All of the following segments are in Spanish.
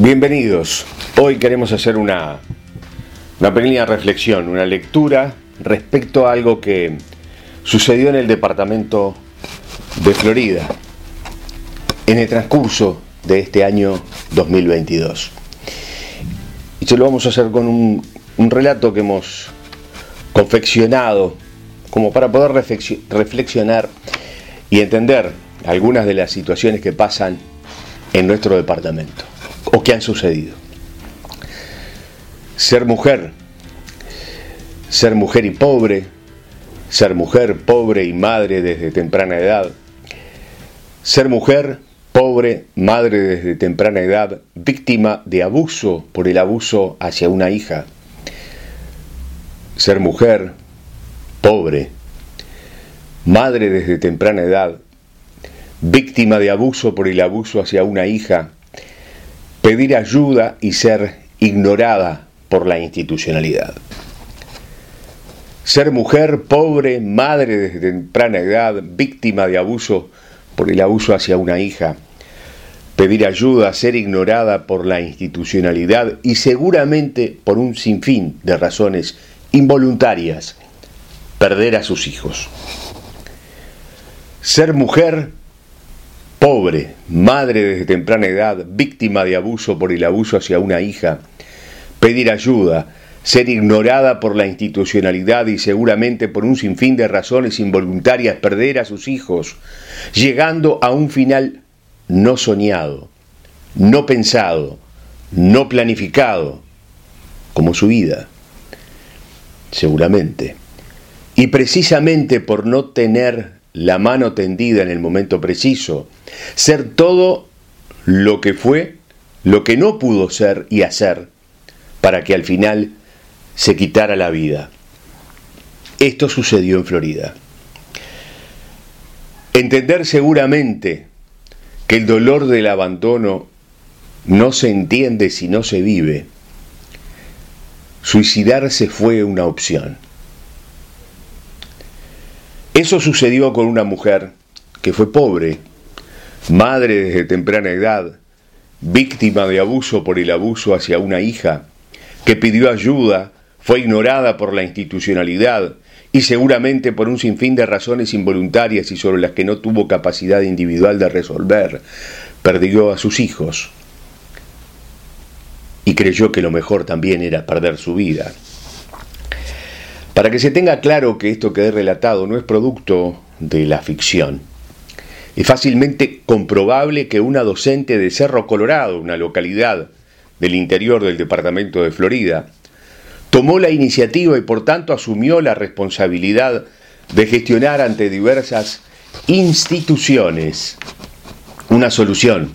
Bienvenidos. Hoy queremos hacer una, una pequeña reflexión, una lectura respecto a algo que sucedió en el departamento de Florida en el transcurso de este año 2022. Y se lo vamos a hacer con un, un relato que hemos confeccionado como para poder reflexionar y entender algunas de las situaciones que pasan en nuestro departamento o que han sucedido. Ser mujer, ser mujer y pobre, ser mujer pobre y madre desde temprana edad, ser mujer pobre, madre desde temprana edad, víctima de abuso por el abuso hacia una hija, ser mujer pobre, madre desde temprana edad, víctima de abuso por el abuso hacia una hija, pedir ayuda y ser ignorada por la institucionalidad. Ser mujer pobre, madre desde temprana edad, víctima de abuso por el abuso hacia una hija, pedir ayuda, ser ignorada por la institucionalidad y seguramente por un sinfín de razones involuntarias, perder a sus hijos. Ser mujer pobre, madre desde temprana edad, víctima de abuso por el abuso hacia una hija, pedir ayuda, ser ignorada por la institucionalidad y seguramente por un sinfín de razones involuntarias perder a sus hijos, llegando a un final no soñado, no pensado, no planificado, como su vida, seguramente. Y precisamente por no tener la mano tendida en el momento preciso, ser todo lo que fue, lo que no pudo ser y hacer, para que al final se quitara la vida. Esto sucedió en Florida. Entender seguramente que el dolor del abandono no se entiende si no se vive. Suicidarse fue una opción. Eso sucedió con una mujer que fue pobre, madre desde temprana edad, víctima de abuso por el abuso hacia una hija, que pidió ayuda, fue ignorada por la institucionalidad y seguramente por un sinfín de razones involuntarias y sobre las que no tuvo capacidad individual de resolver, perdió a sus hijos y creyó que lo mejor también era perder su vida. Para que se tenga claro que esto que he relatado no es producto de la ficción, es fácilmente comprobable que una docente de Cerro Colorado, una localidad del interior del departamento de Florida, tomó la iniciativa y por tanto asumió la responsabilidad de gestionar ante diversas instituciones una solución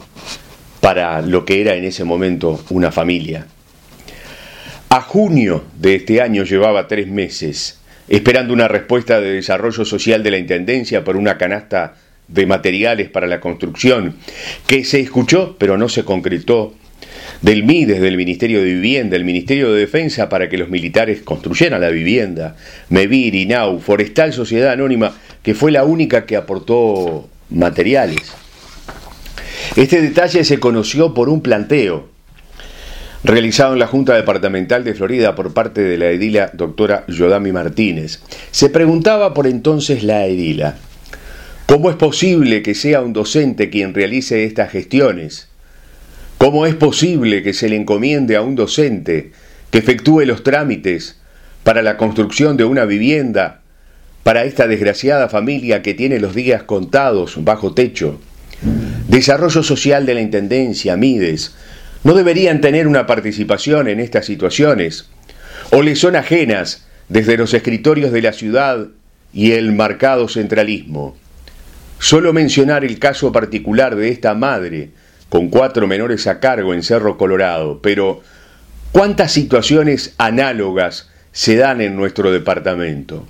para lo que era en ese momento una familia. A junio de este año llevaba tres meses esperando una respuesta de desarrollo social de la Intendencia por una canasta de materiales para la construcción, que se escuchó pero no se concretó, del MIDES, del Ministerio de Vivienda, del Ministerio de Defensa para que los militares construyeran la vivienda, MEVIR, INAU, Forestal Sociedad Anónima, que fue la única que aportó materiales. Este detalle se conoció por un planteo realizado en la Junta Departamental de Florida por parte de la edila doctora Yodami Martínez. Se preguntaba por entonces la edila, ¿cómo es posible que sea un docente quien realice estas gestiones? ¿Cómo es posible que se le encomiende a un docente que efectúe los trámites para la construcción de una vivienda para esta desgraciada familia que tiene los días contados bajo techo? Desarrollo Social de la Intendencia, Mides, no deberían tener una participación en estas situaciones, o les son ajenas desde los escritorios de la ciudad y el marcado centralismo. Solo mencionar el caso particular de esta madre, con cuatro menores a cargo en Cerro Colorado, pero ¿cuántas situaciones análogas se dan en nuestro departamento?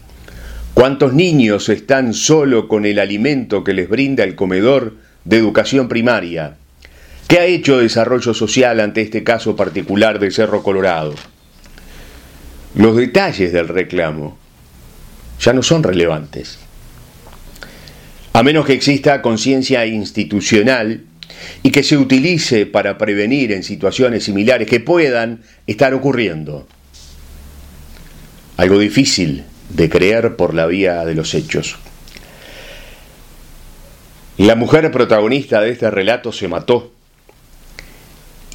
¿Cuántos niños están solo con el alimento que les brinda el comedor de educación primaria? ¿Qué ha hecho Desarrollo Social ante este caso particular de Cerro Colorado? Los detalles del reclamo ya no son relevantes. A menos que exista conciencia institucional y que se utilice para prevenir en situaciones similares que puedan estar ocurriendo. Algo difícil de creer por la vía de los hechos. La mujer protagonista de este relato se mató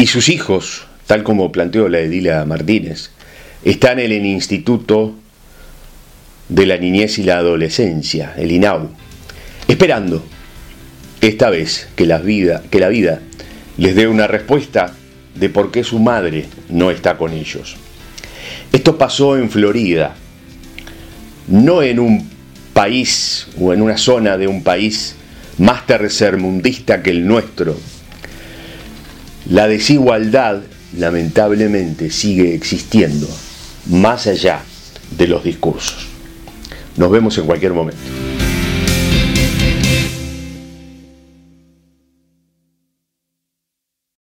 sus hijos, tal como planteó la Edila Martínez, están en el Instituto de la Niñez y la Adolescencia, el INAU, esperando esta vez que la vida, que la vida les dé una respuesta de por qué su madre no está con ellos. Esto pasó en Florida, no en un país o en una zona de un país más tercermundista que el nuestro. La desigualdad, lamentablemente, sigue existiendo, más allá de los discursos. Nos vemos en cualquier momento.